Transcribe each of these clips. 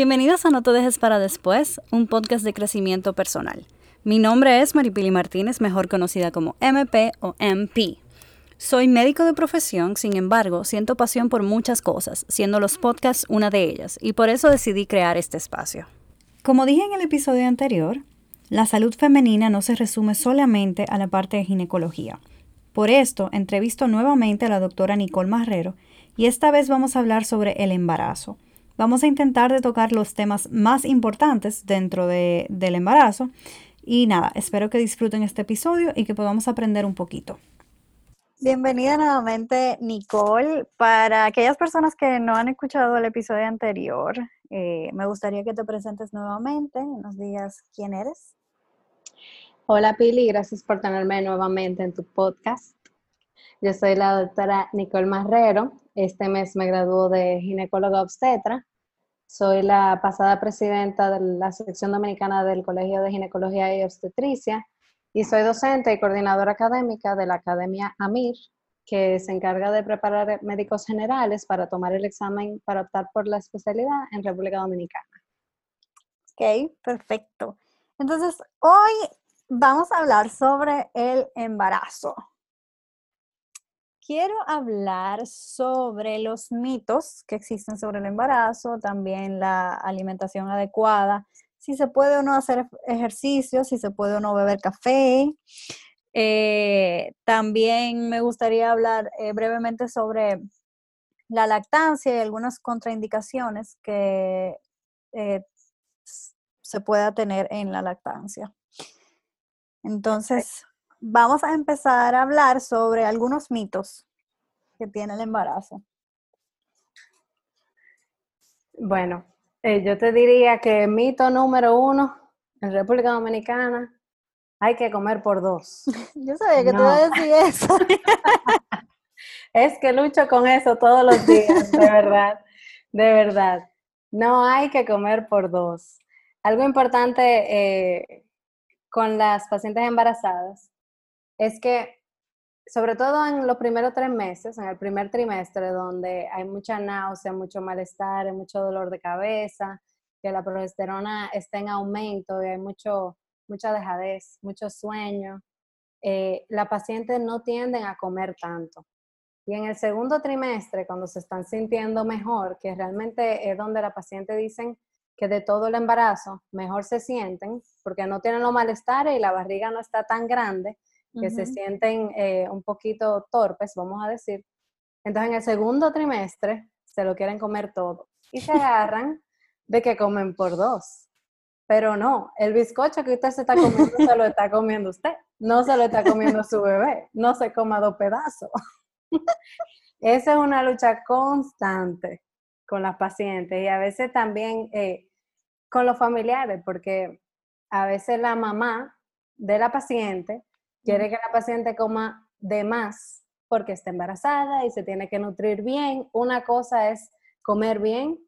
Hola. Bienvenidos a No te dejes para después, un podcast de crecimiento personal. Mi nombre es Maripili Martínez, mejor conocida como MP o MP. Soy médico de profesión, sin embargo, siento pasión por muchas cosas, siendo los podcasts una de ellas, y por eso decidí crear este espacio. Como dije en el episodio anterior, la salud femenina no se resume solamente a la parte de ginecología. Por esto, entrevisto nuevamente a la doctora Nicole Marrero y esta vez vamos a hablar sobre el embarazo. Vamos a intentar de tocar los temas más importantes dentro de, del embarazo y nada, espero que disfruten este episodio y que podamos aprender un poquito. Bienvenida nuevamente, Nicole. Para aquellas personas que no han escuchado el episodio anterior, eh, me gustaría que te presentes nuevamente, nos digas quién eres. Hola Pili, gracias por tenerme nuevamente en tu podcast. Yo soy la doctora Nicole Marrero. Este mes me graduó de ginecóloga obstetra. Soy la pasada presidenta de la sección dominicana del Colegio de Ginecología y Obstetricia y soy docente y coordinadora académica de la Academia AMIR, que se encarga de preparar médicos generales para tomar el examen para optar por la especialidad en República Dominicana. Ok, perfecto. Entonces, hoy vamos a hablar sobre el embarazo. Quiero hablar sobre los mitos que existen sobre el embarazo, también la alimentación adecuada, si se puede o no hacer ejercicio, si se puede o no beber café. Eh, también me gustaría hablar eh, brevemente sobre la lactancia y algunas contraindicaciones que eh, se pueda tener en la lactancia. Entonces, vamos a empezar a hablar sobre algunos mitos que tiene el embarazo. Bueno, eh, yo te diría que mito número uno en República Dominicana, hay que comer por dos. Yo sabía que te iba a decir eso. es que lucho con eso todos los días, de verdad, de verdad. No hay que comer por dos. Algo importante eh, con las pacientes embarazadas es que, sobre todo en los primeros tres meses, en el primer trimestre, donde hay mucha náusea, mucho malestar, mucho dolor de cabeza, que la progesterona está en aumento y hay mucho, mucha dejadez, mucho sueño, eh, la paciente no tienden a comer tanto. Y en el segundo trimestre, cuando se están sintiendo mejor, que realmente es donde la paciente dicen que de todo el embarazo mejor se sienten, porque no tienen los malestares y la barriga no está tan grande, que se sienten eh, un poquito torpes, vamos a decir. Entonces en el segundo trimestre se lo quieren comer todo y se agarran de que comen por dos. Pero no, el bizcocho que usted se está comiendo se lo está comiendo usted, no se lo está comiendo su bebé, no se coma dos pedazos. Esa es una lucha constante con las pacientes y a veces también eh, con los familiares, porque a veces la mamá de la paciente quiere que la paciente coma de más porque está embarazada y se tiene que nutrir bien. Una cosa es comer bien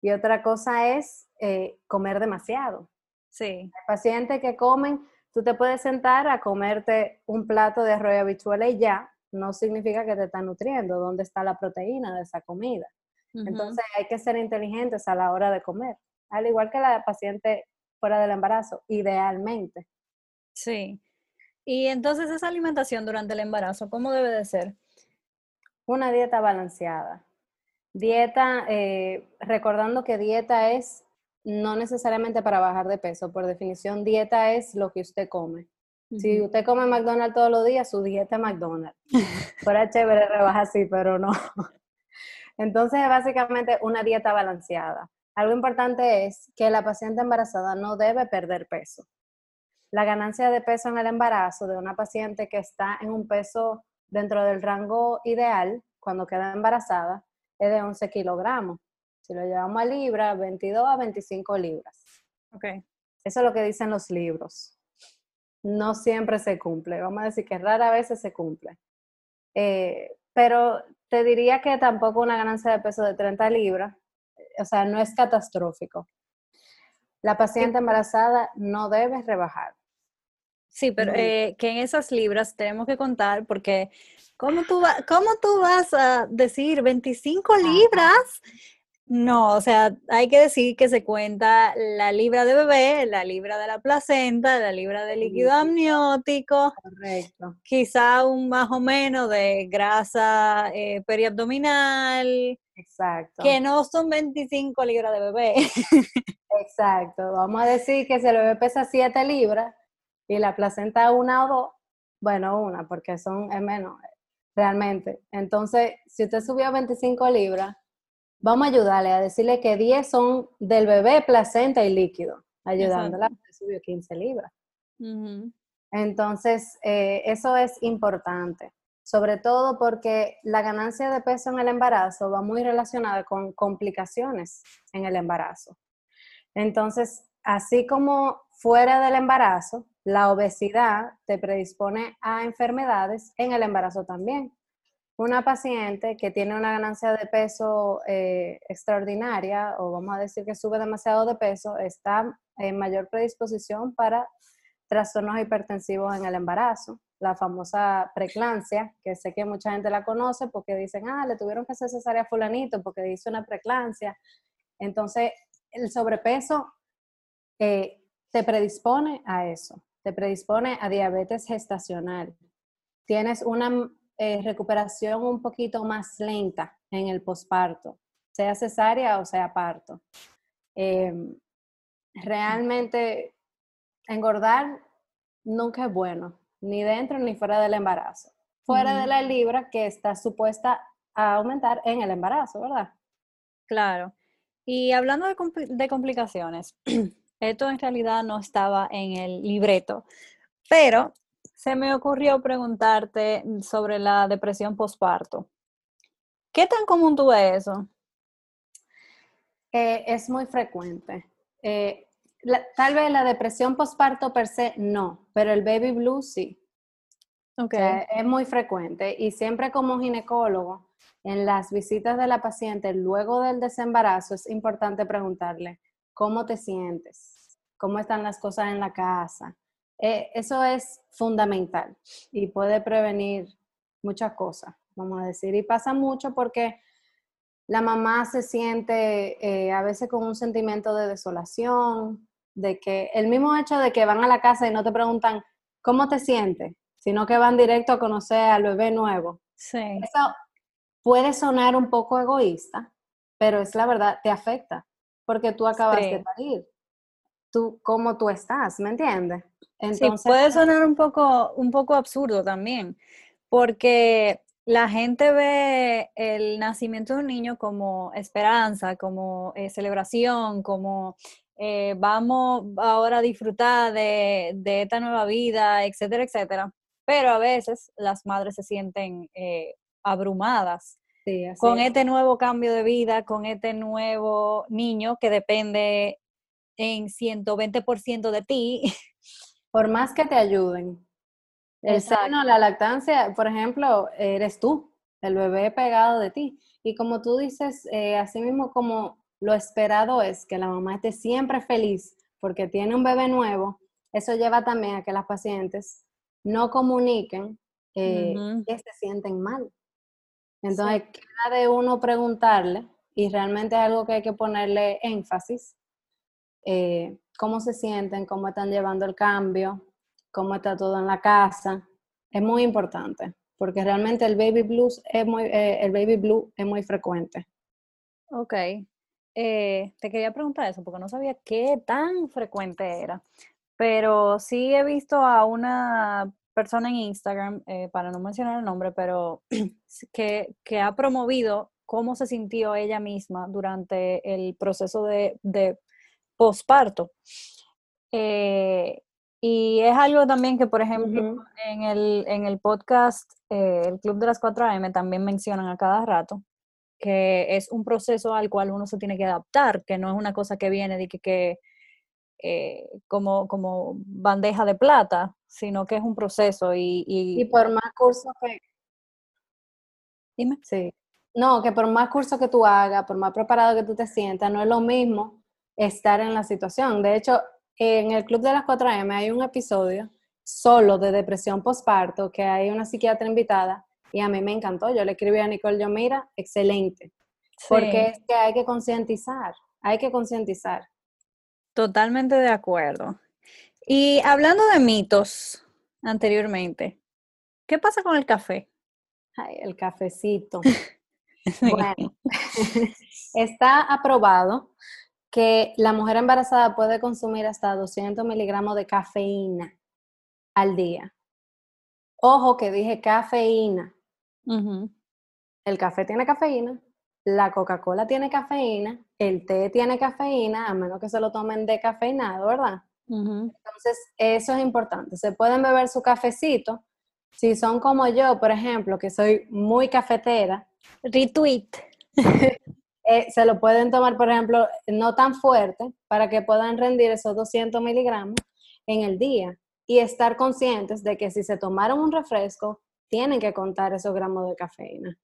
y otra cosa es eh, comer demasiado. Sí. Hay pacientes que comen, tú te puedes sentar a comerte un plato de arroz y habichuela y ya, no significa que te está nutriendo. ¿Dónde está la proteína de esa comida? Entonces hay que ser inteligentes a la hora de comer al igual que la paciente fuera del embarazo, idealmente. Sí. Y entonces esa alimentación durante el embarazo, ¿cómo debe de ser? Una dieta balanceada. Dieta, eh, recordando que dieta es no necesariamente para bajar de peso, por definición dieta es lo que usted come. Si usted come McDonald's todos los días, su dieta es McDonald's. Fuera chévere rebaja así, pero no. Entonces, básicamente una dieta balanceada. Algo importante es que la paciente embarazada no debe perder peso. La ganancia de peso en el embarazo de una paciente que está en un peso dentro del rango ideal cuando queda embarazada es de 11 kilogramos. Si lo llevamos a libras, 22 a 25 libras. Okay. Eso es lo que dicen los libros. No siempre se cumple. Vamos a decir que rara vez se cumple. Eh, pero te diría que tampoco una ganancia de peso de 30 libras o sea, no es catastrófico. La paciente embarazada no debe rebajar. Sí, pero eh, que en esas libras tenemos que contar porque ¿cómo tú, ¿cómo tú vas a decir 25 libras? No, o sea, hay que decir que se cuenta la libra de bebé, la libra de la placenta, la libra de líquido amniótico. Correcto. Quizá un más o menos de grasa eh, periabdominal. Exacto. Que no son 25 libras de bebé. Exacto. Vamos a decir que si el bebé pesa 7 libras y la placenta una o dos, bueno, una, porque son es menos realmente. Entonces, si usted subió 25 libras, vamos a ayudarle a decirle que 10 son del bebé, placenta y líquido, ayudándola, a subió 15 libras. Entonces, eh, eso es importante, sobre todo porque la ganancia de peso en el embarazo va muy relacionada con complicaciones en el embarazo. Entonces, así como fuera del embarazo, la obesidad te predispone a enfermedades en el embarazo también. Una paciente que tiene una ganancia de peso eh, extraordinaria, o vamos a decir que sube demasiado de peso, está en mayor predisposición para trastornos hipertensivos en el embarazo, la famosa preclancia, que sé que mucha gente la conoce porque dicen, ah, le tuvieron que hacer cesárea a fulanito porque hizo una preclancia. Entonces, el sobrepeso eh, te predispone a eso, te predispone a diabetes gestacional. Tienes una eh, recuperación un poquito más lenta en el posparto, sea cesárea o sea parto. Em, realmente engordar nunca es bueno, ni dentro ni fuera del embarazo. Fuera de la libra que está supuesta a aumentar en el embarazo, ¿verdad? Claro. Y hablando de, de complicaciones, esto en realidad no estaba en el libreto, pero se me ocurrió preguntarte sobre la depresión postparto. ¿Qué tan común tú ves eso? Eh, es muy frecuente. Eh, tal vez la depresión postparto per se no, pero el baby blues sí. Okay. es muy frecuente y siempre como ginecólogo, en las visitas de la paciente luego del desembarazo es importante preguntarle, ¿cómo te sientes? ¿Cómo están las cosas en la casa? Eh, eso es fundamental y puede prevenir muchas cosas, vamos a decir. Y pasa mucho porque la mamá se siente eh, a veces con un sentimiento de desolación, de que el mismo hecho de que van a la casa y no te preguntan cómo te sientes, sino que van directo a conocer al bebé nuevo. Sí. Eso puede sonar un poco egoísta, pero es la verdad, te afecta, porque tú acabas de parir. Tú, cómo tú estás, ¿me entiendes? sí, puede sonar un poco, un poco absurdo también, porque la gente ve el nacimiento de un niño como esperanza, como eh, celebración, como eh, vamos ahora a disfrutar de, esta nueva vida, etcétera, etcétera. Pero a veces las madres se sienten eh, abrumadas con este nuevo cambio de vida, con este nuevo niño que depende en 120% de ti. Por más que te ayuden. El seno, la lactancia, por ejemplo, eres tú, el bebé pegado de ti. Y como tú dices, eh, así mismo como lo esperado es que la mamá esté siempre feliz porque tiene un bebé nuevo, eso lleva también a que las pacientes no comuniquen eh, que se sienten mal. Entonces, queda de uno preguntarle, y realmente es algo que hay que ponerle énfasis, eh, cómo se sienten, cómo están llevando el cambio, cómo está todo en la casa. Es muy importante, porque realmente el baby blues es muy, eh, el baby blue es muy frecuente. Ok. Eh, te quería preguntar eso, porque no sabía qué tan frecuente era. Pero sí he visto a una persona en Instagram, eh, para no mencionar el nombre, pero que, que, ha promovido cómo se sintió ella misma durante el proceso de, de posparto. Eh, y es algo también que, por ejemplo, en, el, en el podcast, eh, el Club de las 4AM, también mencionan a cada rato que es un proceso al cual uno se tiene que adaptar, que no es una cosa que viene de que, que eh, como, como bandeja de plata, sino que es un proceso y... Y, por más cursos que... Dime. Sí. No, que por más cursos que tú hagas, por más preparado que tú te sientas, no es lo mismo estar en la situación. De hecho, en el Club de las 4M hay un episodio solo de depresión postparto, que hay una psiquiatra invitada y a mí me encantó. Yo le escribí a Nicole, yo mira, excelente. Porque es que hay que concientizar, hay que concientizar. Totalmente de acuerdo. Y hablando de mitos anteriormente, ¿qué pasa con el café? Ay, el cafecito. Bueno, está aprobado que la mujer embarazada puede consumir hasta 200 miligramos de cafeína al día. Ojo que dije cafeína. El café tiene cafeína, la Coca-Cola tiene cafeína, el té tiene cafeína, a menos que se lo tomen de cafeinado, ¿verdad? Entonces, eso es importante. Se pueden beber su cafecito. Si son como yo, por ejemplo, que soy muy cafetera. Retweet. Eh, se lo pueden tomar, por ejemplo, no tan fuerte, para que puedan rendir esos 200 miligramos en el día y estar conscientes de que si se tomaron un refresco, tienen que contar esos gramos de cafeína.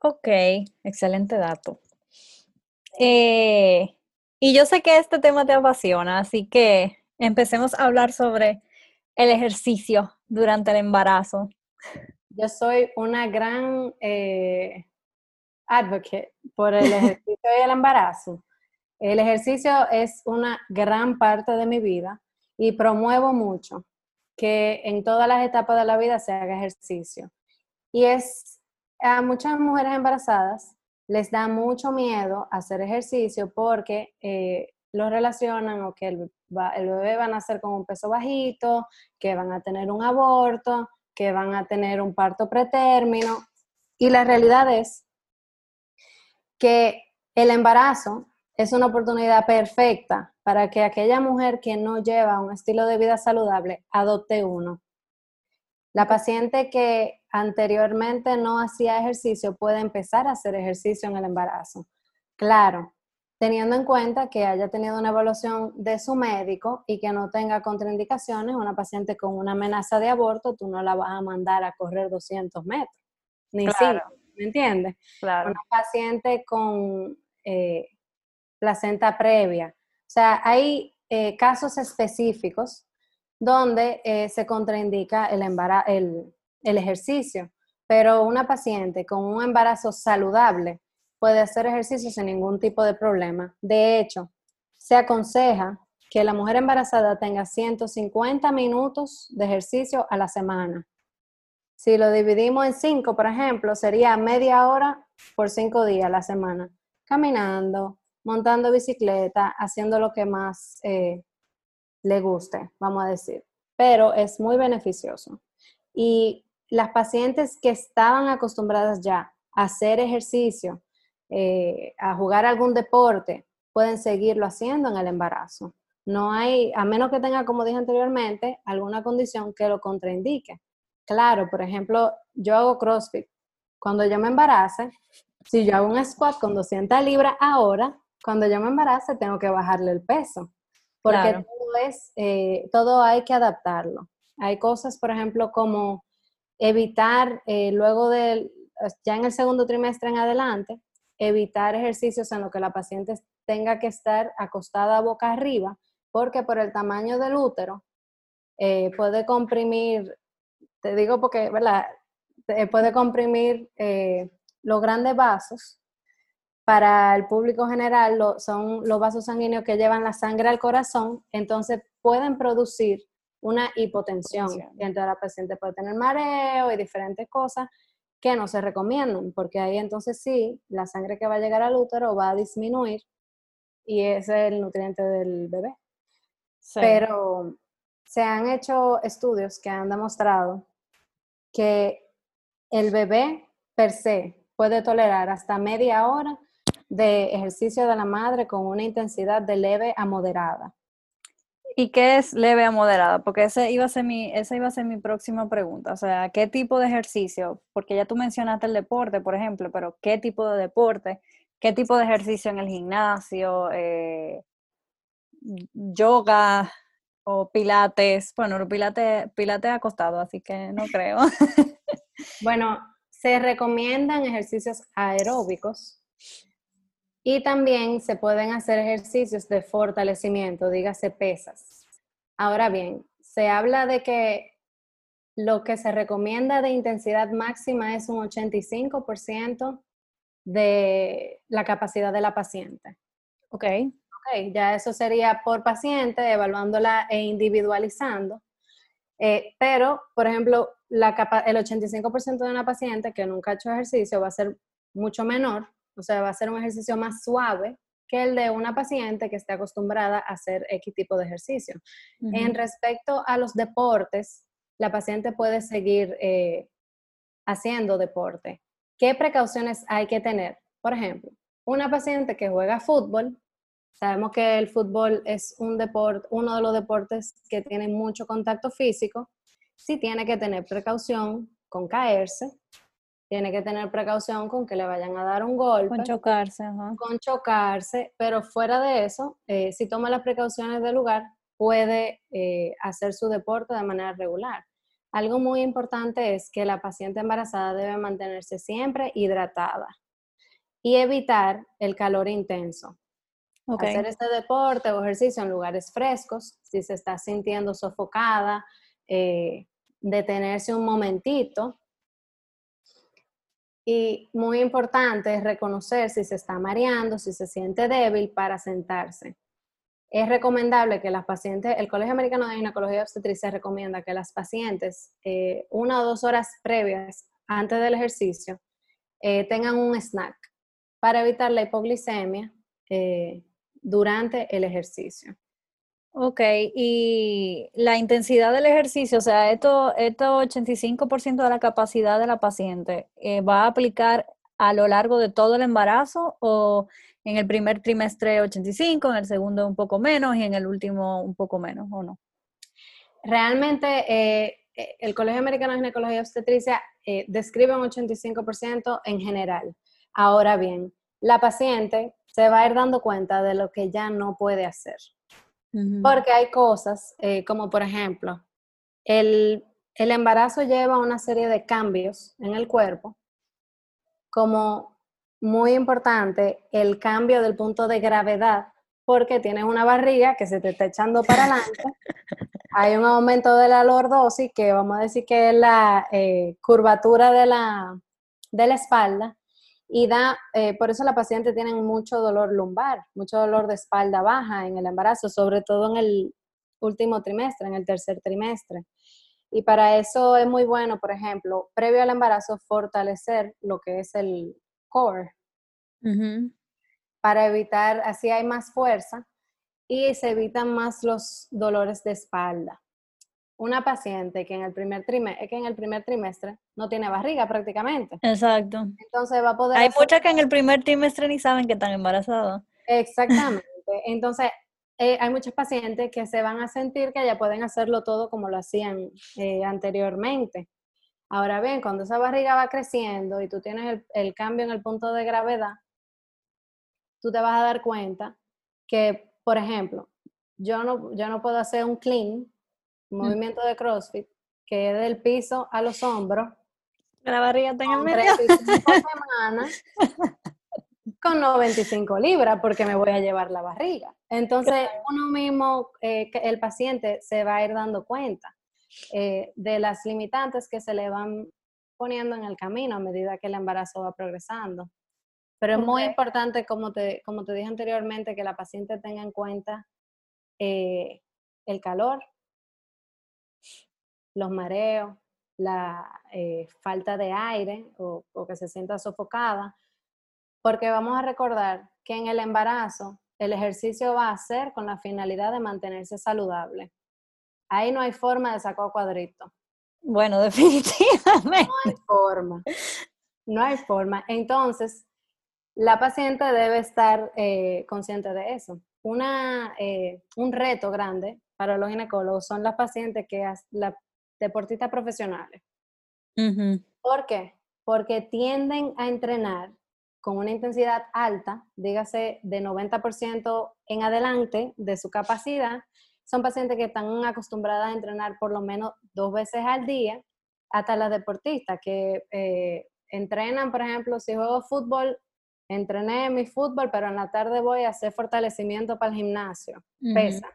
Ok, excelente dato. Eh, y yo sé que este tema te apasiona, así que empecemos a hablar sobre el ejercicio durante el embarazo. Yo soy una gran eh, advocate por el ejercicio y el embarazo. El ejercicio es una gran parte de mi vida y promuevo mucho que en todas las etapas de la vida se haga ejercicio. Y es a muchas mujeres embarazadas les da mucho miedo hacer ejercicio porque eh, relacionan o que el, bebé va a nacer con un peso bajito, que van a tener un aborto, que van a tener un parto pretérmino. Y la realidad es que el embarazo es una oportunidad perfecta para que aquella mujer que no lleva un estilo de vida saludable adopte uno. La paciente que anteriormente no hacía ejercicio puede empezar a hacer ejercicio en el embarazo. Claro, teniendo en cuenta que haya tenido una evaluación de su médico y que no tenga contraindicaciones, una paciente con una amenaza de aborto, tú no la vas a mandar a correr 200 metros, ni claro. ¿me entiendes? Claro. Una paciente con eh, placenta previa. O sea, hay eh, casos específicos donde eh, se contraindica el, el, ejercicio, pero una paciente con un embarazo saludable puede hacer ejercicio sin ningún tipo de problema. De hecho, se aconseja que la mujer embarazada tenga 150 minutos de ejercicio a la semana. Si lo dividimos en cinco, por ejemplo, sería media hora por cinco días a la semana, caminando, montando bicicleta, haciendo lo que más eh, le guste, vamos a decir, pero es muy beneficioso. Y las pacientes que estaban acostumbradas ya a hacer ejercicio, eh, a jugar algún deporte, pueden seguirlo haciendo en el embarazo. No hay, a menos que tenga, como dije anteriormente, alguna condición que lo contraindique. Claro, por ejemplo, yo hago CrossFit. Cuando yo me embarace, si yo hago un squat con 200 libras ahora, cuando yo me embarace tengo que bajarle el peso porque todo, es, eh, todo hay que adaptarlo. Hay cosas, por ejemplo, como evitar eh, luego del, ya en el segundo trimestre en adelante, evitar ejercicios en los que la paciente tenga que estar acostada boca arriba, porque por el tamaño del útero eh, puede comprimir, te digo porque, ¿verdad? Puede comprimir los grandes vasos para el público general son los vasos sanguíneos que llevan la sangre al corazón, entonces pueden producir una hipotensión. Y entonces la paciente puede tener mareo y diferentes cosas que no se recomiendan, porque ahí entonces sí, la sangre que va a llegar al útero va a disminuir y ese es el nutriente del bebé. Pero se han hecho estudios que han demostrado que el bebé per se puede tolerar hasta media hora de ejercicio de la madre con una intensidad de leve a moderada. ¿Y qué es leve a moderada? Porque ese iba a ser mi, esa iba a ser mi próxima pregunta. O sea, ¿qué tipo de ejercicio? Porque ya tú mencionaste el deporte, por ejemplo, pero ¿qué tipo de deporte? ¿Qué tipo de ejercicio en el gimnasio? Eh, yoga o pilates. Bueno, pilates, pilates acostado, así que no creo. bueno, se recomiendan ejercicios aeróbicos y también se pueden hacer ejercicios de fortalecimiento, dígase pesas. Ahora bien, se habla de que lo que se recomienda de intensidad máxima es un 85% de la capacidad de la paciente. Ok. Ok, ya eso sería por paciente, evaluándola e individualizando. Eh, pero, por ejemplo, la el 85% de una paciente que nunca ha hecho ejercicio va a ser mucho menor, o sea, va a ser un ejercicio más suave que el de una paciente que esté acostumbrada a hacer X tipo de ejercicio. En respecto a los deportes, la paciente puede seguir eh, haciendo deporte. ¿Qué precauciones hay que tener? Por ejemplo, una paciente que juega fútbol, sabemos que el fútbol es un deporte, uno de los deportes que tiene mucho contacto físico, sí tiene que tener precaución con caerse, tiene que tener precaución con que le vayan a dar un golpe. Con chocarse, ajá. Con chocarse, pero fuera de eso, eh, si toma las precauciones del lugar, puede eh, hacer su deporte de manera regular. Algo muy importante es que la paciente embarazada debe mantenerse siempre hidratada y evitar el calor intenso. Hacer este deporte o ejercicio en lugares frescos, si se está sintiendo sofocada, eh, detenerse un momentito y muy importante es reconocer si se está mareando, si se siente débil para sentarse. Es recomendable que las pacientes, el Colegio Americano de Ginecología y Obstetricia recomienda que las pacientes eh, una o dos horas previas antes del ejercicio eh, tengan un snack para evitar la hipoglicemia eh, durante el ejercicio. Ok, y la intensidad del ejercicio, o sea, esto, esto 85% de la capacidad de la paciente, eh, ¿va a aplicar a lo largo de todo el embarazo o en el primer trimestre 85, en el segundo un poco menos y en el último un poco menos o no? Realmente eh, eh, el Colegio Americano de Ginecología y Obstetricia describe un 85% en general. Ahora bien, la paciente se va a ir dando cuenta de lo que ya no puede hacer. Porque hay cosas, eh, como por ejemplo, el, el embarazo lleva una serie de cambios en el cuerpo, como muy importante el cambio del punto de gravedad, porque tienes una barriga que se te está echando para adelante, hay un aumento de la lordosis, que vamos a decir que es la eh, curvatura de la, de la espalda, y da, eh, por eso la paciente tiene mucho dolor lumbar, mucho dolor de espalda baja en el embarazo, sobre todo en el último trimestre, en el tercer trimestre. Y para eso es muy bueno, por ejemplo, previo al embarazo, fortalecer lo que es el core, para evitar, así hay más fuerza y se evitan más los dolores de espalda una paciente que en el primer trimestre, que en el primer trimestre no tiene barriga prácticamente. Exacto. Entonces va a poder. Hay muchas que en el primer trimestre ni saben que están embarazadas. Exactamente. Entonces, eh, hay muchas pacientes que se van a sentir que ya pueden hacerlo todo como lo hacían eh, anteriormente. Ahora bien, cuando esa barriga va creciendo y tú tienes el, el cambio en el punto de gravedad, tú te vas a dar cuenta que, por ejemplo, yo no, yo no puedo hacer un clean movimiento de CrossFit, que es del piso a los hombros. La barriga está en el medio. semanas con 95 libras porque me voy a llevar la barriga. Entonces, uno mismo, eh, el paciente se va a ir dando cuenta eh, de las limitantes que se le van poniendo en el camino a medida que el embarazo va progresando. Pero es muy importante, como te, como te dije anteriormente, que la paciente tenga en cuenta eh, el calor, los mareos, la eh, falta de aire o, que se sienta sofocada, porque vamos a recordar que en el embarazo el ejercicio va a ser con la finalidad de mantenerse saludable. Ahí no hay forma de sacar cuadrito. Bueno, definitivamente. No hay forma. No hay forma. Entonces, la paciente debe estar eh, consciente de eso. Una, eh, un reto grande para los ginecólogos son las pacientes que la, deportistas profesionales. ¿Por qué? Porque tienden a entrenar con una intensidad alta, dígase de 90% en adelante de su capacidad. Son pacientes que están acostumbradas a entrenar por lo menos dos veces al día, hasta las deportistas que eh, entrenan, por ejemplo, si juego fútbol, entrené mi fútbol, pero en la tarde voy a hacer fortalecimiento para el gimnasio, pesa.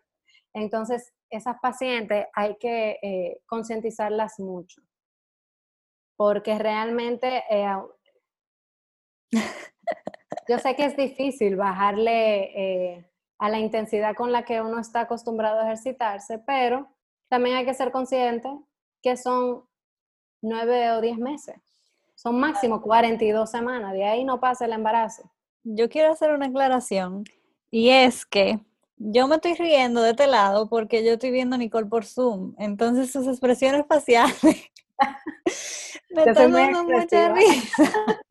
Entonces, esas pacientes hay que eh, concientizarlas mucho, porque realmente eh, yo sé que es difícil bajarle eh, a la intensidad con la que uno está acostumbrado a ejercitarse, pero también hay que ser consciente que son nueve o diez meses. Son máximo 42 semanas, de ahí no pasa el embarazo. Yo quiero hacer una aclaración y es que yo me estoy riendo de este lado porque yo estoy viendo a Nicole por Zoom, entonces sus expresiones faciales me están dando mucha risa.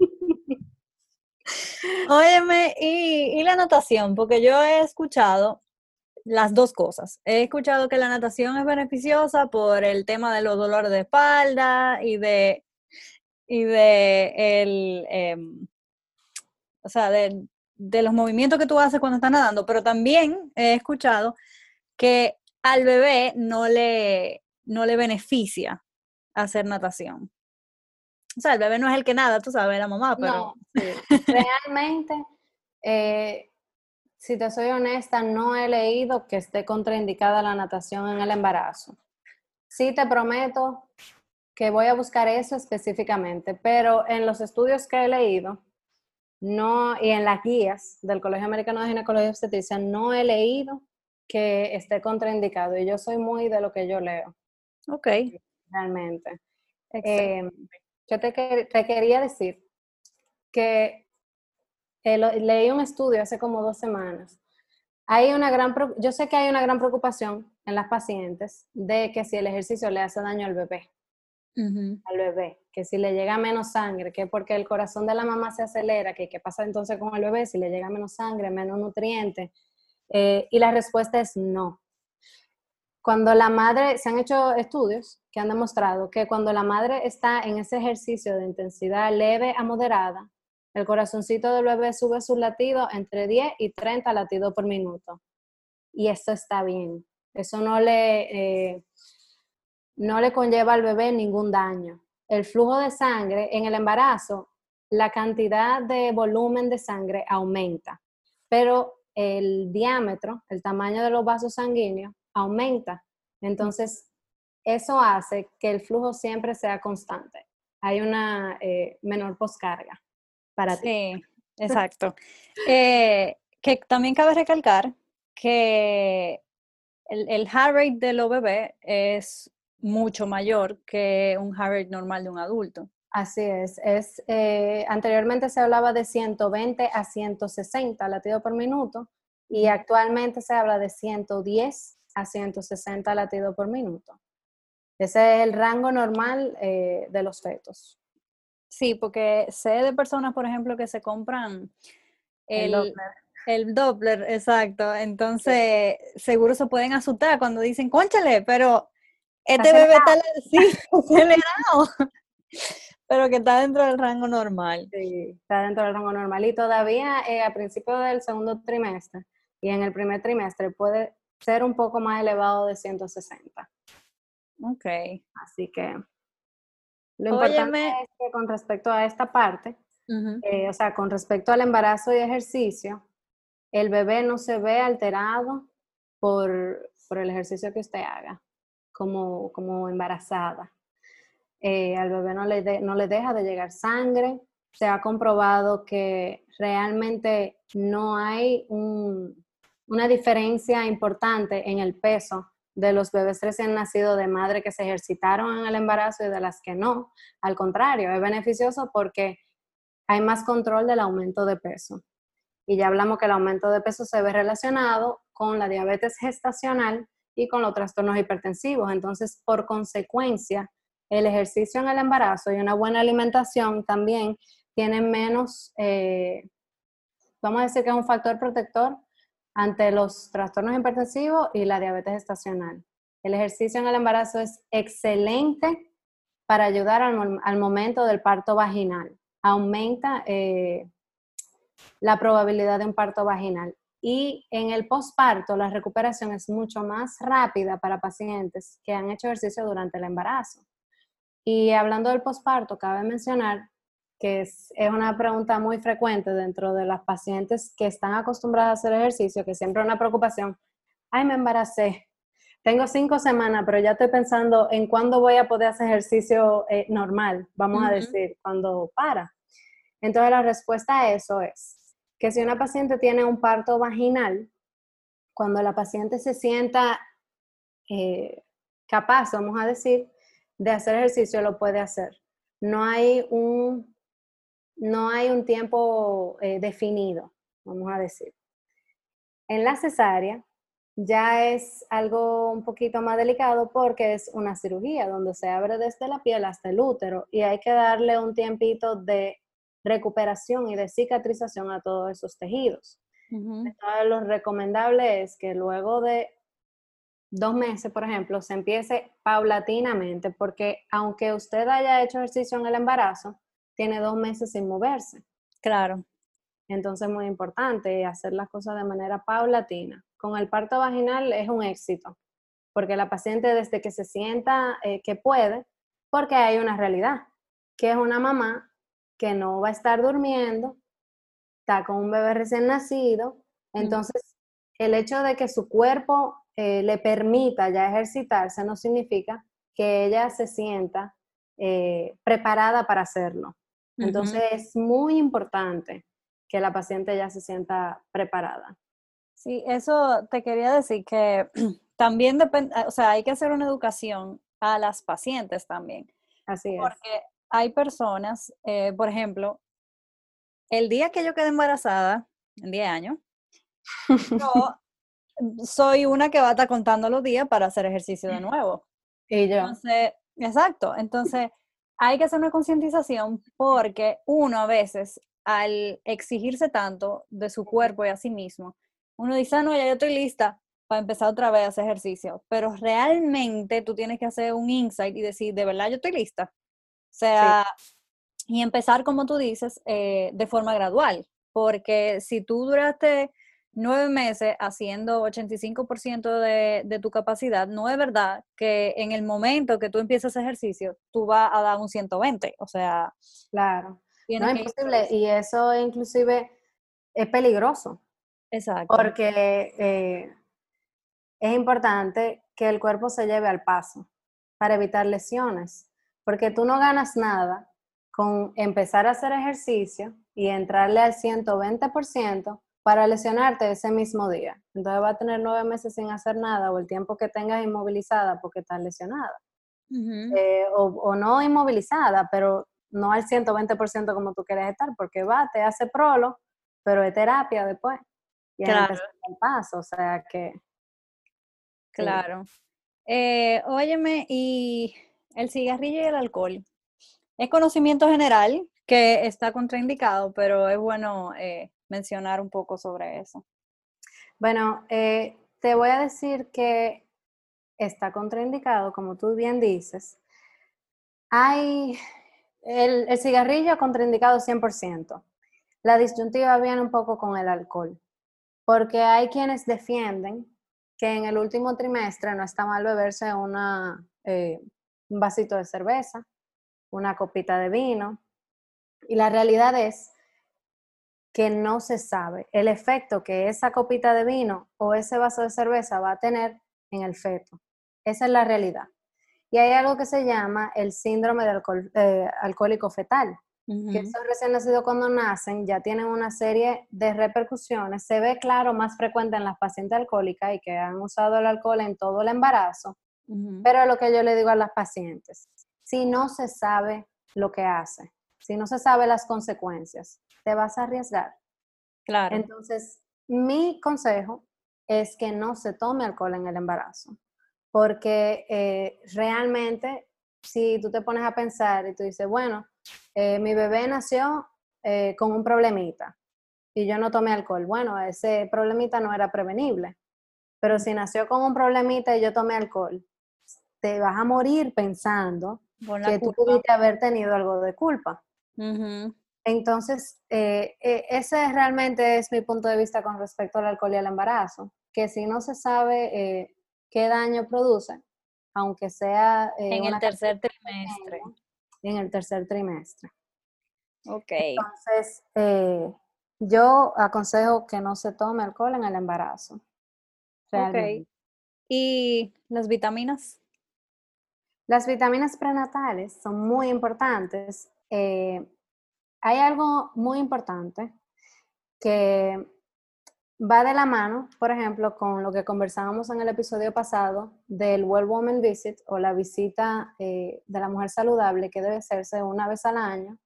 Óyeme, y, y la natación, porque yo he escuchado las dos cosas. He escuchado que la natación es beneficiosa por el tema de los dolores de espalda y de, y de el, em, o sea, de, de, los movimientos que tú haces cuando estás nadando, pero también he escuchado que al bebé no le, no le beneficia hacer natación. O sea, el bebé no es el que nada, tú sabes, la mamá, pero... Realmente, eh, si te soy honesta, no he leído que esté contraindicada la natación en el embarazo. Sí te prometo que voy a buscar eso específicamente, pero en los estudios que he leído, no, y en las guías del Colegio Americano de Ginecología y Obstetricia, no he leído que esté contraindicado. Y yo soy muy de lo que yo leo. Ok. Realmente. Eh, yo te, te, quería decir que leí un estudio hace como dos semanas. Hay una gran, yo sé que hay una gran preocupación en las pacientes de que si el ejercicio le hace daño al bebé, al bebé, que si le llega menos sangre, que porque el corazón de la mamá se acelera, que qué pasa entonces con el bebé si le llega menos sangre, menos nutrientes. Eh, y la respuesta es no. Cuando la madre, se han hecho estudios que han demostrado que cuando la madre está en ese ejercicio de intensidad leve a moderada, el corazoncito del bebé sube su latido entre 10 y 30 latidos por minuto. Y esto está bien. Eso no le, eh, no le conlleva al bebé ningún daño. El flujo de sangre en el embarazo, la cantidad de volumen de sangre aumenta, pero el diámetro, el tamaño de los vasos sanguíneos aumenta. Entonces, eso hace que el flujo siempre sea constante. Hay una eh, menor poscarga para ti. Sí, exacto. Eh, que también cabe recalcar que el, el heart rate de los bebés es mucho mayor que un heart rate normal de un adulto. Así es. es eh, anteriormente se hablaba de 120 a 160 latidos por minuto y actualmente se habla de 110 a 160 latidos por minuto. Ese es el rango normal eh, de los fetos. Sí, porque sé de personas, por ejemplo, que se compran el, el Doppler. exacto. Entonces, seguro se pueden asustar cuando dicen, conchale, pero este bebé está sí, acelerado. pero que está dentro del rango normal. Sí, está dentro del rango normal. Y todavía eh, a principio del segundo trimestre y en el primer trimestre puede ser un poco más elevado de 160. Ok. Así que lo importante es que con respecto a esta parte, eh, o sea, con respecto al embarazo y ejercicio, el bebé no se ve alterado por, por el ejercicio que usted haga como, como embarazada. Eh, al bebé no le, no le deja de llegar sangre. Se ha comprobado que realmente no hay una diferencia importante en el peso de los bebés recién nacidos de madre que se ejercitaron en el embarazo y de las que no. Al contrario, es beneficioso porque hay más control del aumento de peso. Y ya hablamos que el aumento de peso se ve relacionado con la diabetes gestacional y con los trastornos hipertensivos. Entonces, por consecuencia, el ejercicio en el embarazo y una buena alimentación también tienen menos, eh, vamos a decir que es un factor protector ante los trastornos hipertensivos y la diabetes estacional. El ejercicio en el embarazo es excelente para ayudar al, momento del parto vaginal. Aumenta eh, la probabilidad de un parto vaginal. Y en el posparto, la recuperación es mucho más rápida para pacientes que han hecho ejercicio durante el embarazo. Y hablando del posparto, cabe mencionar que es, una pregunta muy frecuente dentro de las pacientes que están acostumbradas a hacer ejercicio, que siempre es una preocupación. Ay, me embaracé. Tengo cinco semanas, pero ya estoy pensando en cuándo voy a poder hacer ejercicio eh, normal, vamos a decir, cuando para. Entonces la respuesta a eso es que si una paciente tiene un parto vaginal, cuando la paciente se sienta eh, capaz, vamos a decir, de hacer ejercicio, lo puede hacer. No hay un, no hay un tiempo eh, definido, vamos a decir. En la cesárea ya es algo un poquito más delicado porque es una cirugía donde se abre desde la piel hasta el útero y hay que darle un tiempito de recuperación y de cicatrización a todos esos tejidos. Entonces, lo recomendable es que luego de dos meses, por ejemplo, se empiece paulatinamente, porque aunque usted haya hecho ejercicio en el embarazo, tiene dos meses sin moverse. Claro. Entonces es muy importante hacer las cosas de manera paulatina. Con el parto vaginal es un éxito, porque la paciente desde que se sienta eh, que puede, porque hay una realidad, que es una mamá que no va a estar durmiendo, está con un bebé recién nacido, entonces el hecho de que su cuerpo eh, le permita ya ejercitarse no significa que ella se sienta eh, preparada para hacerlo. Entonces es muy importante que la paciente ya se sienta preparada. Sí, eso te quería decir que también depende, o sea, hay que hacer una educación a las pacientes también. Así es. Porque hay personas, eh, por ejemplo, el día que yo quedé embarazada, en 10 años, yo soy una que va a estar contando los días para hacer ejercicio de nuevo. Y yo. Entonces, exacto. Entonces, hay que hacer una concientización porque uno a veces, al exigirse tanto de su cuerpo y a sí mismo, uno dice, ah, no, ya yo estoy lista para empezar otra vez a hacer ejercicio. Pero realmente tú tienes que hacer un insight y decir, de verdad yo estoy lista. O sea, y empezar, como tú dices, eh, de forma gradual. Porque si tú duraste nueve meses haciendo 85% de, de tu capacidad, no es verdad que en el momento que tú empiezas ejercicio, tú vas a dar un 120. O sea, claro. No es imposible. Y eso inclusive es peligroso. Exacto. Porque eh, es importante que el cuerpo se lleve al paso para evitar lesiones. Porque tú no ganas nada con empezar a hacer ejercicio y entrarle al 120% para lesionarte ese mismo día. Entonces va a tener nueve meses sin hacer nada o el tiempo que tengas inmovilizada porque estás lesionada. Eh, o, no inmovilizada, pero no al 120% como tú quieres estar, porque va, te hace prolo, pero es terapia después. Y claro. el paso, o sea que... Claro. Eh, óyeme, y el cigarrillo y el alcohol. Es conocimiento general que está contraindicado, pero es bueno eh, mencionar un poco sobre eso. Bueno, eh, te voy a decir que está contraindicado, como tú bien dices. Hay el, el cigarrillo contraindicado 100%. La disyuntiva viene un poco con el alcohol, porque hay quienes defienden que en el último trimestre no está mal beberse una, eh, un vasito de cerveza, una copita de vino. Y la realidad es que no se sabe el efecto que esa copita de vino o ese vaso de cerveza va a tener en el feto. Esa es la realidad. Y hay algo que se llama el síndrome de alcohol, eh, alcohólico fetal, que esos recién nacidos cuando nacen ya tienen una serie de repercusiones. Se ve claro más frecuente en las pacientes alcohólicas y que han usado el alcohol en todo el embarazo, pero lo que yo le digo a las pacientes, si no se sabe lo que hace, si no se sabe las consecuencias, te vas a arriesgar. Claro. Entonces, mi consejo es que no se tome alcohol en el embarazo, porque eh, realmente si tú te pones a pensar y tú dices, bueno, eh, mi bebé nació eh, con un problemita y yo no tomé alcohol, bueno, ese problemita no era prevenible, pero si nació con un problemita y yo tomé alcohol, te vas a morir pensando que tú pudiste haber tenido algo de culpa. Entonces, eh, eh, ese realmente es mi punto de vista con respecto al alcohol y al embarazo, que si no se sabe eh, qué daño produce, aunque sea... en el tercer trimestre. En el tercer trimestre. Ok. Entonces, yo aconsejo que no se tome alcohol en el embarazo. Ok. ¿Y las vitaminas? Las vitaminas prenatales son muy importantes hay algo muy importante que va de la mano, por ejemplo, con lo que conversábamos en el episodio pasado del Well Woman Visit o la visita eh, de la mujer saludable que debe hacerse una vez al año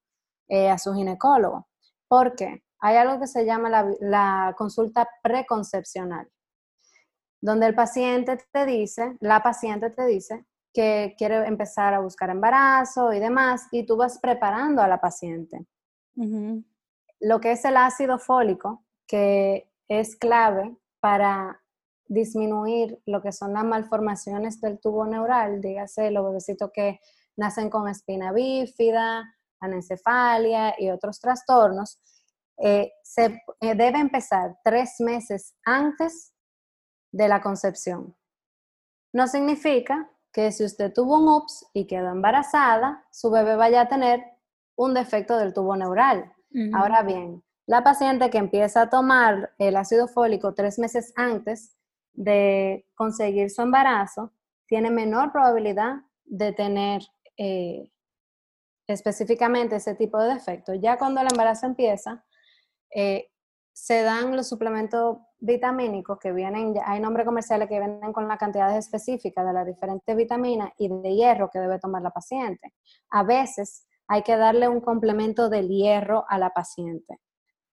eh, a su ginecólogo. ¿Por qué? Hay algo que se llama la, la consulta preconcepcional, donde el paciente te dice, la paciente te dice que quiere empezar a buscar embarazo y demás, y tú vas preparando a la paciente. Lo que es el ácido fólico, que es clave para disminuir lo que son las malformaciones del tubo neural, dígase los bebecitos que nacen con espina bífida, anencefalia y otros trastornos, eh, se eh, debe empezar tres meses antes de la concepción. No significa que si usted tuvo un UPS y quedó embarazada, su bebé vaya a tener un defecto del tubo neural. Ahora bien, la paciente que empieza a tomar el ácido fólico tres meses antes de conseguir su embarazo tiene menor probabilidad de tener eh, específicamente ese tipo de defecto. Ya cuando el embarazo empieza, eh, se dan los suplementos vitamínicos que vienen, hay nombres comerciales que vienen con las cantidades específicas de las diferentes vitaminas y de hierro que debe tomar la paciente. A veces hay que darle un complemento del hierro a la paciente,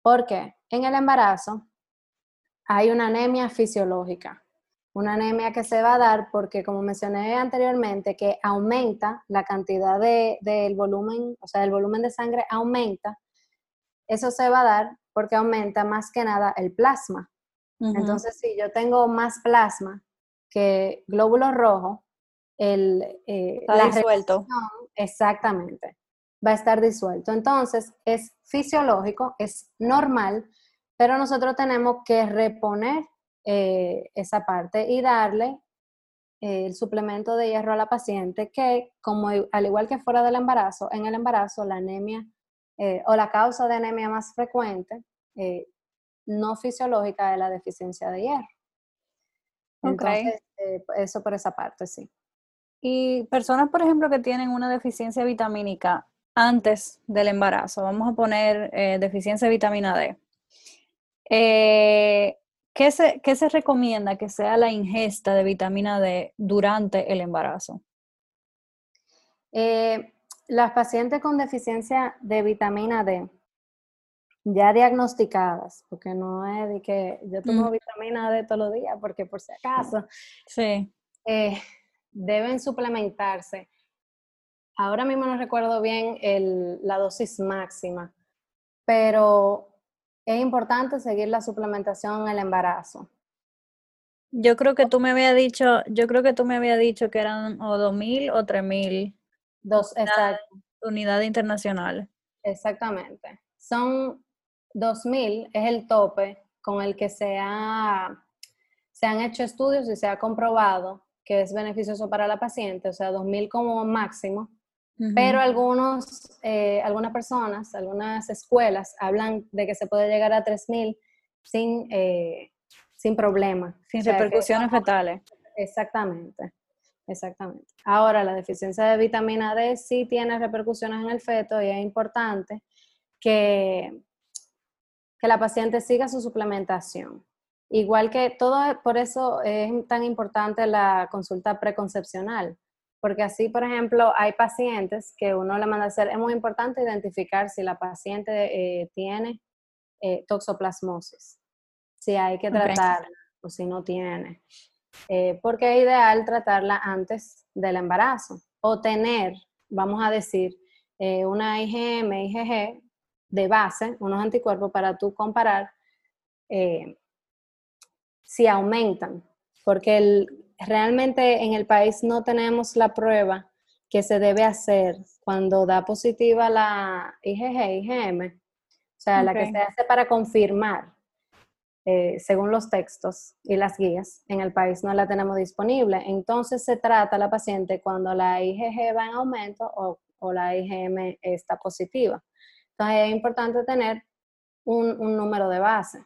porque en el embarazo hay una anemia fisiológica, una anemia que se va a dar porque, como mencioné anteriormente, que aumenta la cantidad del de, volumen, o sea, el volumen de sangre aumenta, eso se va a dar porque aumenta más que nada el plasma. Entonces, si yo tengo más plasma que glóbulo rojo, el, eh, Está disuelto. Exactamente, va a estar disuelto. Entonces, es fisiológico, es normal, pero nosotros tenemos que reponer eh, esa parte y darle eh, el suplemento de hierro a la paciente que, como al igual que fuera del embarazo, en el embarazo la anemia eh, o la causa de anemia más frecuente, eh, no fisiológica, es la deficiencia de hierro. Entonces, eh, eso por esa parte, sí. Y personas, por ejemplo, que tienen una deficiencia vitamínica antes del embarazo, vamos a poner deficiencia de vitamina D. ¿qué, se, ¿Qué se recomienda que sea la ingesta de vitamina D durante el embarazo? Las pacientes con deficiencia de vitamina D, ya diagnosticadas, porque no es de que yo tomo vitamina D todos los días, porque por si acaso, sí. Eh, deben suplementarse. Ahora mismo no recuerdo bien la dosis máxima, pero es importante seguir la suplementación en el embarazo. Yo creo que tú me había dicho, yo creo que tú me había dicho que eran o 2000 o 3000 Dos, exacto. Unidad internacional. Exactamente. Son 2.000, es el tope con el que se, ha, se han hecho estudios y se ha comprobado que es beneficioso para la paciente, o sea, 2.000 como máximo. Pero algunos, eh, algunas personas, algunas escuelas hablan de que se puede llegar a 3.000 sin, eh, sin problema. Sin repercusiones fetales. Exactamente. Exactamente. Ahora, la deficiencia de vitamina D sí tiene repercusiones en el feto y es importante que, que la paciente siga su suplementación. Igual que todo, por eso es tan importante la consulta preconcepcional, porque así, por ejemplo, hay pacientes que uno le manda a hacer, es muy importante identificar si la paciente eh, tiene eh, toxoplasmosis, si hay que tratarla o si no tiene. Eh, porque es ideal tratarla antes del embarazo o tener, vamos a decir, eh, una IgM, IgG de base, unos anticuerpos para tú comparar eh, si aumentan, porque realmente en el país no tenemos la prueba que se debe hacer cuando da positiva la IgG, IgM, o sea, la que se hace para confirmar eh, según los textos y las guías, en el país no la tenemos disponible. Entonces se trata la paciente cuando la IgG va en aumento o, la IgM está positiva. Entonces es importante tener un, número de base.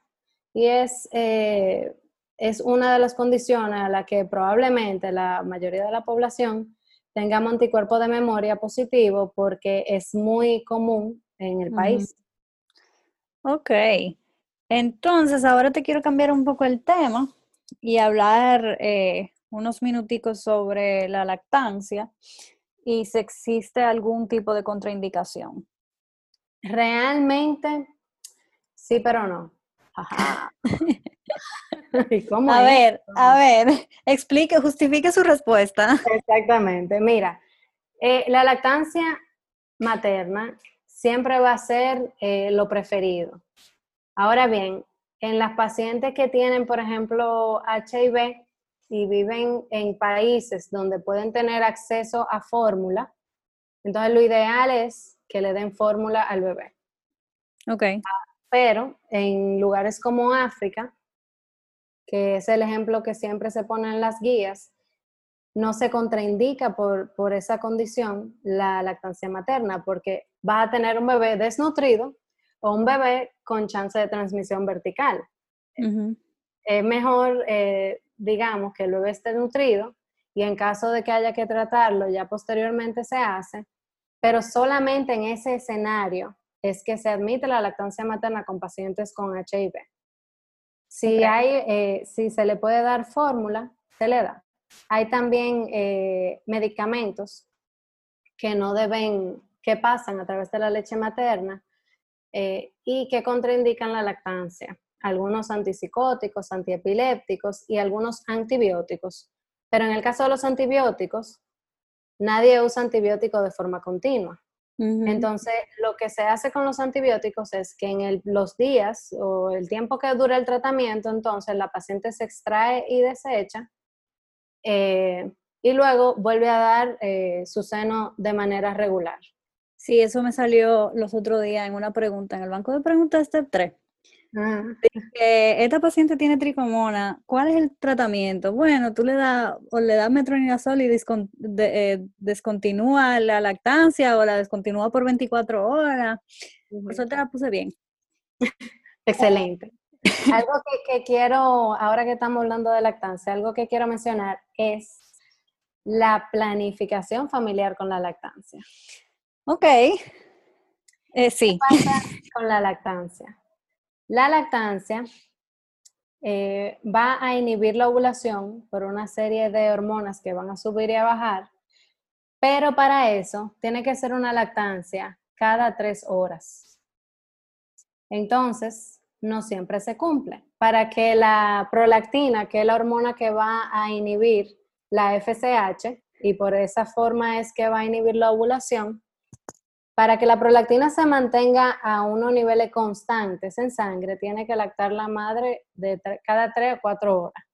Y es, eh, es una de las condiciones a la que probablemente la mayoría de la población tengamos anticuerpos de memoria positivo porque es muy común en el país. Ok, entonces ahora te quiero cambiar un poco el tema y hablar eh, unos minuticos sobre la lactancia y si existe algún tipo de contraindicación. Realmente, sí, pero no. Ajá. cómo a ver, a ver, explique, justifique su respuesta. Exactamente. Mira, eh, la lactancia materna siempre va a ser eh, lo preferido. Ahora bien, en las pacientes que tienen, por ejemplo, HIV y viven en países donde pueden tener acceso a fórmula, entonces lo ideal es que le den fórmula al bebé. Ok. Pero en lugares como África, que es el ejemplo que siempre se pone en las guías, no se contraindica por, por esa condición la lactancia materna, porque va a tener un bebé desnutrido o un bebé con chance de transmisión vertical. Es mejor, eh, digamos, que el bebé esté nutrido y en caso de que haya que tratarlo, ya posteriormente se hace, pero solamente en ese escenario es que se admite la lactancia materna con pacientes con HIV. Si, hay, eh, si se le puede dar fórmula, se le da. Hay también eh, medicamentos que no deben, que pasan a través de la leche materna eh, y que contraindican la lactancia. Algunos antipsicóticos, antiepilépticos y algunos antibióticos. Pero en el caso de los antibióticos, nadie usa antibióticos de forma continua. Entonces, lo que se hace con los antibióticos es que en los días o el tiempo que dura el tratamiento, entonces la paciente se extrae y desecha eh, y luego vuelve a dar eh, su seno de manera regular. Sí, eso me salió los otros días en una pregunta en el banco de preguntas Step 3. Ah. esta paciente tiene tricomona, ¿cuál es el tratamiento? Bueno, tú le das o le das metronidazol y eh, descontinúa la lactancia o la descontinúa por 24 horas. Por eso te la puse bien. Excelente. algo que, quiero, ahora que estamos hablando de lactancia, algo que quiero mencionar es la planificación familiar con la lactancia. Ok. Eh, sí. ¿Qué pasa con la lactancia? La lactancia eh, va a inhibir la ovulación por una serie de hormonas que van a subir y a bajar, pero para eso tiene que ser una lactancia cada tres horas. Entonces, no siempre se cumple. Para que la prolactina, que es la hormona que va a inhibir la FSH, y por esa forma es que va a inhibir la ovulación, para que la prolactina se mantenga a unos niveles constantes en sangre, tiene que lactar la madre de cada tres o cuatro horas.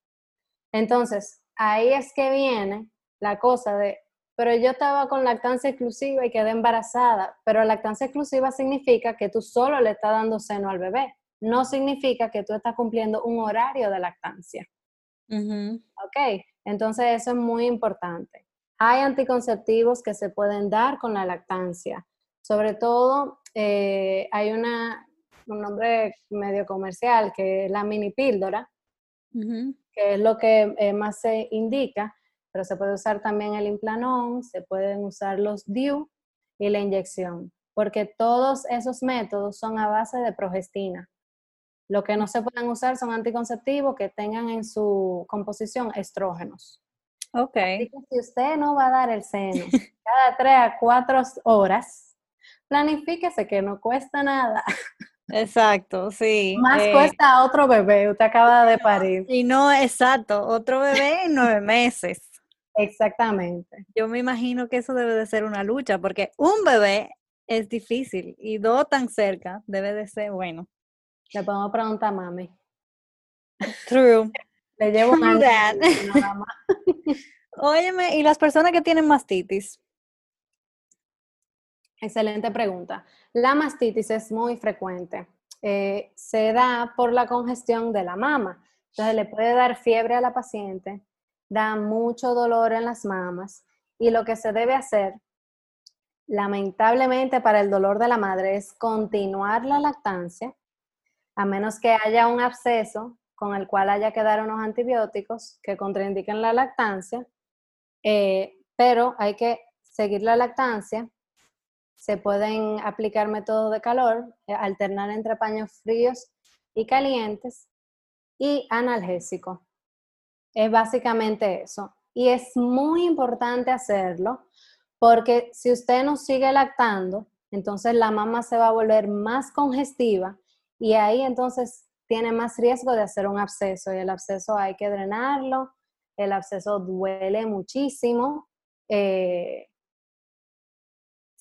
Entonces, ahí es que viene la cosa de, pero yo estaba con lactancia exclusiva y quedé embarazada, pero lactancia exclusiva significa que tú solo le estás dando seno al bebé no significa que tú estás cumpliendo un horario de lactancia. Ok, entonces eso es muy importante. Hay anticonceptivos que se pueden dar con la lactancia. Sobre todo, eh, hay una, un nombre medio comercial que es la mini píldora, que es lo que eh, más se indica, pero se puede usar también el implanon, se pueden usar los DIU y la inyección, porque todos esos métodos son a base de progestina. Lo que no se pueden usar son anticonceptivos que tengan en su composición estrógenos. Ok. Así que si usted no va a dar el seno cada tres a cuatro horas, planifíquese que no cuesta nada. Exacto, sí. Más eh, cuesta otro bebé, usted acaba de parir. Y no, exacto, otro bebé en nueve meses. Exactamente. Yo me imagino que eso debe de ser una lucha, porque un bebé es difícil y dos tan cerca debe de ser bueno. Le podemos preguntar a mami. True. Le llevo un Óyeme, ¿y las personas que tienen mastitis? Excelente pregunta. La mastitis es muy frecuente. Eh, se da por la congestión de la mama. Entonces le puede dar fiebre a la paciente, da mucho dolor en las mamas y lo que se debe hacer, lamentablemente para el dolor de la madre, es continuar la lactancia a menos que haya un absceso con el cual haya que dar unos antibióticos que contraindiquen la lactancia, eh, pero hay que seguir la lactancia se pueden aplicar métodos de calor, eh, alternar entre paños fríos y calientes y analgésico. Es básicamente eso. Y es muy importante hacerlo porque si usted no sigue lactando, entonces la mamá se va a volver más congestiva y ahí entonces tiene más riesgo de hacer un absceso y el absceso hay que drenarlo, el absceso duele muchísimo. Eh,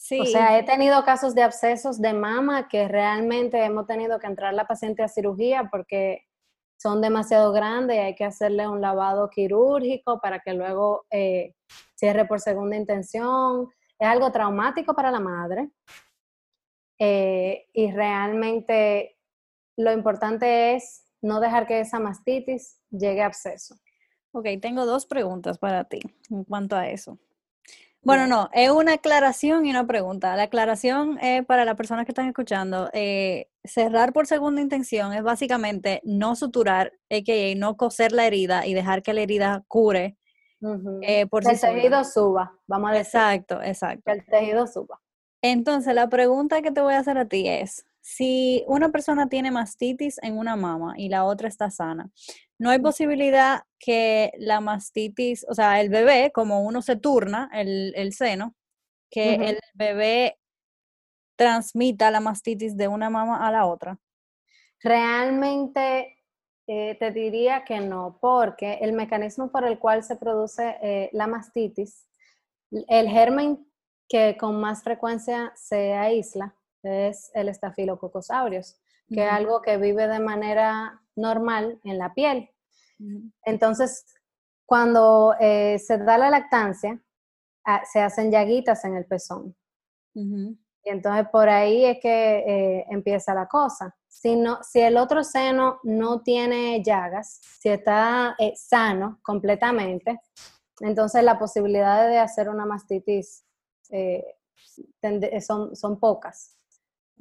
sí. O sea, he tenido casos de abscesos de mama que realmente hemos tenido que entrar la paciente a cirugía porque son demasiado grandes y hay que hacerle un lavado quirúrgico para que luego eh, cierre por segunda intención. Es algo traumático para la madre. Eh, y realmente lo importante es no dejar que esa mastitis llegue a absceso. Ok, tengo dos preguntas para ti en cuanto a eso. Bueno, no, es una aclaración y una pregunta. La aclaración es para las personas que están escuchando. Eh, cerrar por segunda intención es básicamente no suturar, a.k.a. no coser la herida y dejar que la herida cure. Eh, por el tejido suba, vamos a decir. Exacto, exacto. Que el tejido suba. Entonces, la pregunta que te voy a hacer a ti es, si una persona tiene mastitis en una mama y la otra está sana, no hay posibilidad que la mastitis, o sea, el bebé, como uno se turna el, seno, que el bebé transmita la mastitis de una mama a la otra. Realmente eh, te diría que no, porque el mecanismo por el cual se produce eh, la mastitis, el germen que con más frecuencia se aísla es el Staphylococcus aureus, que es algo que vive de manera normal en la piel. Entonces, cuando eh, se da la lactancia, ah, se hacen llaguitas en el pezón. Y entonces por ahí es que eh, empieza la cosa. Si, no, si el otro seno no tiene llagas, si está eh, sano completamente, entonces la posibilidad de hacer una mastitis son, son pocas.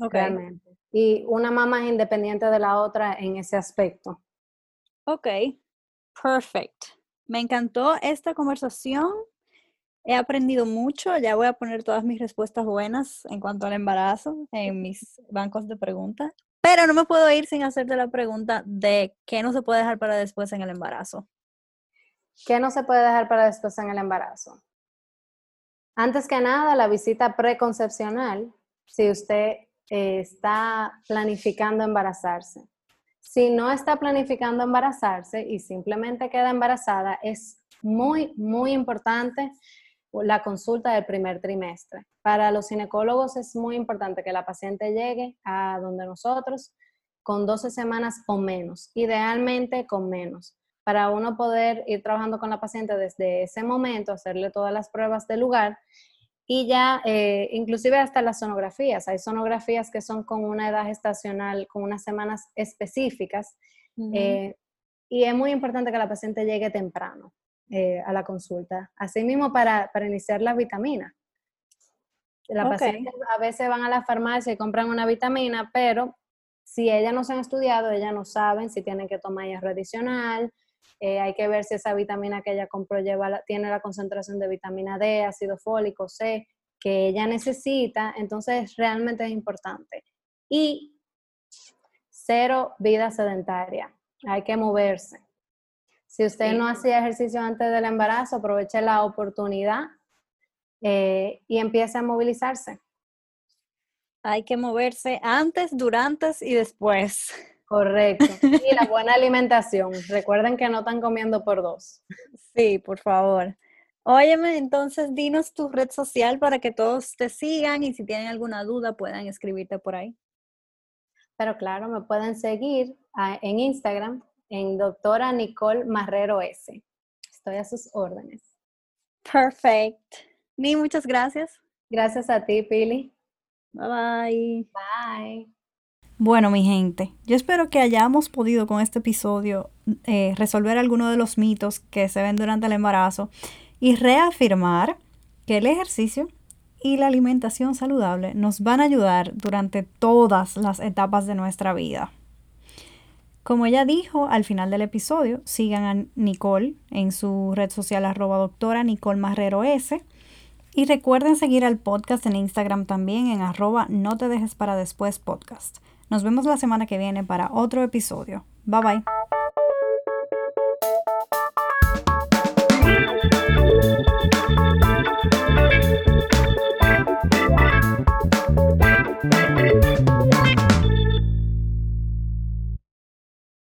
Realmente. Y una mamá es independiente de la otra en ese aspecto. Ok, perfect. Me encantó esta conversación. He aprendido mucho. Ya voy a poner todas mis respuestas buenas en cuanto al embarazo en mis bancos de preguntas. Pero no me puedo ir sin hacerte la pregunta de qué no se puede dejar para después en el embarazo. ¿Qué no se puede dejar para después en el embarazo? Antes que nada, la visita preconcepcional. Si usted está planificando embarazarse. Si no está planificando embarazarse y simplemente queda embarazada, es muy, muy importante la consulta del primer trimestre. Para los ginecólogos es muy importante que la paciente llegue a donde nosotros con 12 semanas o menos, idealmente con menos, para uno poder ir trabajando con la paciente desde ese momento, hacerle todas las pruebas del lugar y ya, eh, inclusive hasta las sonografías, hay sonografías que son con una edad gestacional, con unas semanas específicas, eh, y es muy importante que la paciente llegue temprano eh, a la consulta. Asimismo, para, para iniciar las vitaminas. La paciente a veces van a la farmacia y compran una vitamina, pero si ellas no se han estudiado, ellas no saben si tienen que tomar hierro adicional, eh, hay que ver si esa vitamina que ella compró lleva tiene la concentración de vitamina D, ácido fólico, C, que ella necesita. Entonces, realmente es importante. Y cero vida sedentaria. Hay que moverse. Si usted no hacía ejercicio antes del embarazo, aproveche la oportunidad eh, y empiece a movilizarse. Hay que moverse antes, durante y después. Correcto. Y la buena alimentación. Recuerden que no están comiendo por dos. Sí, por favor. Óyeme, entonces dinos tu red social para que todos te sigan y si tienen alguna duda puedan escribirte por ahí. Pero claro, me pueden seguir ah, en Instagram en doctora Nicole Marrero S. Estoy a sus órdenes. Perfect. Ni muchas gracias. Gracias a ti, Pili. Bye bye. Bye. Bueno, mi gente, yo espero que hayamos podido con este episodio eh, resolver algunos de los mitos que se ven durante el embarazo y reafirmar que el ejercicio y la alimentación saludable nos van a ayudar durante todas las etapas de nuestra vida. Como ella dijo al final del episodio, sigan a Nicole en su red social arroba doctora Nicole Marrero S Y recuerden seguir al podcast en Instagram también en arroba no te dejes para después podcast. Nos vemos la semana que viene para otro episodio. Bye bye.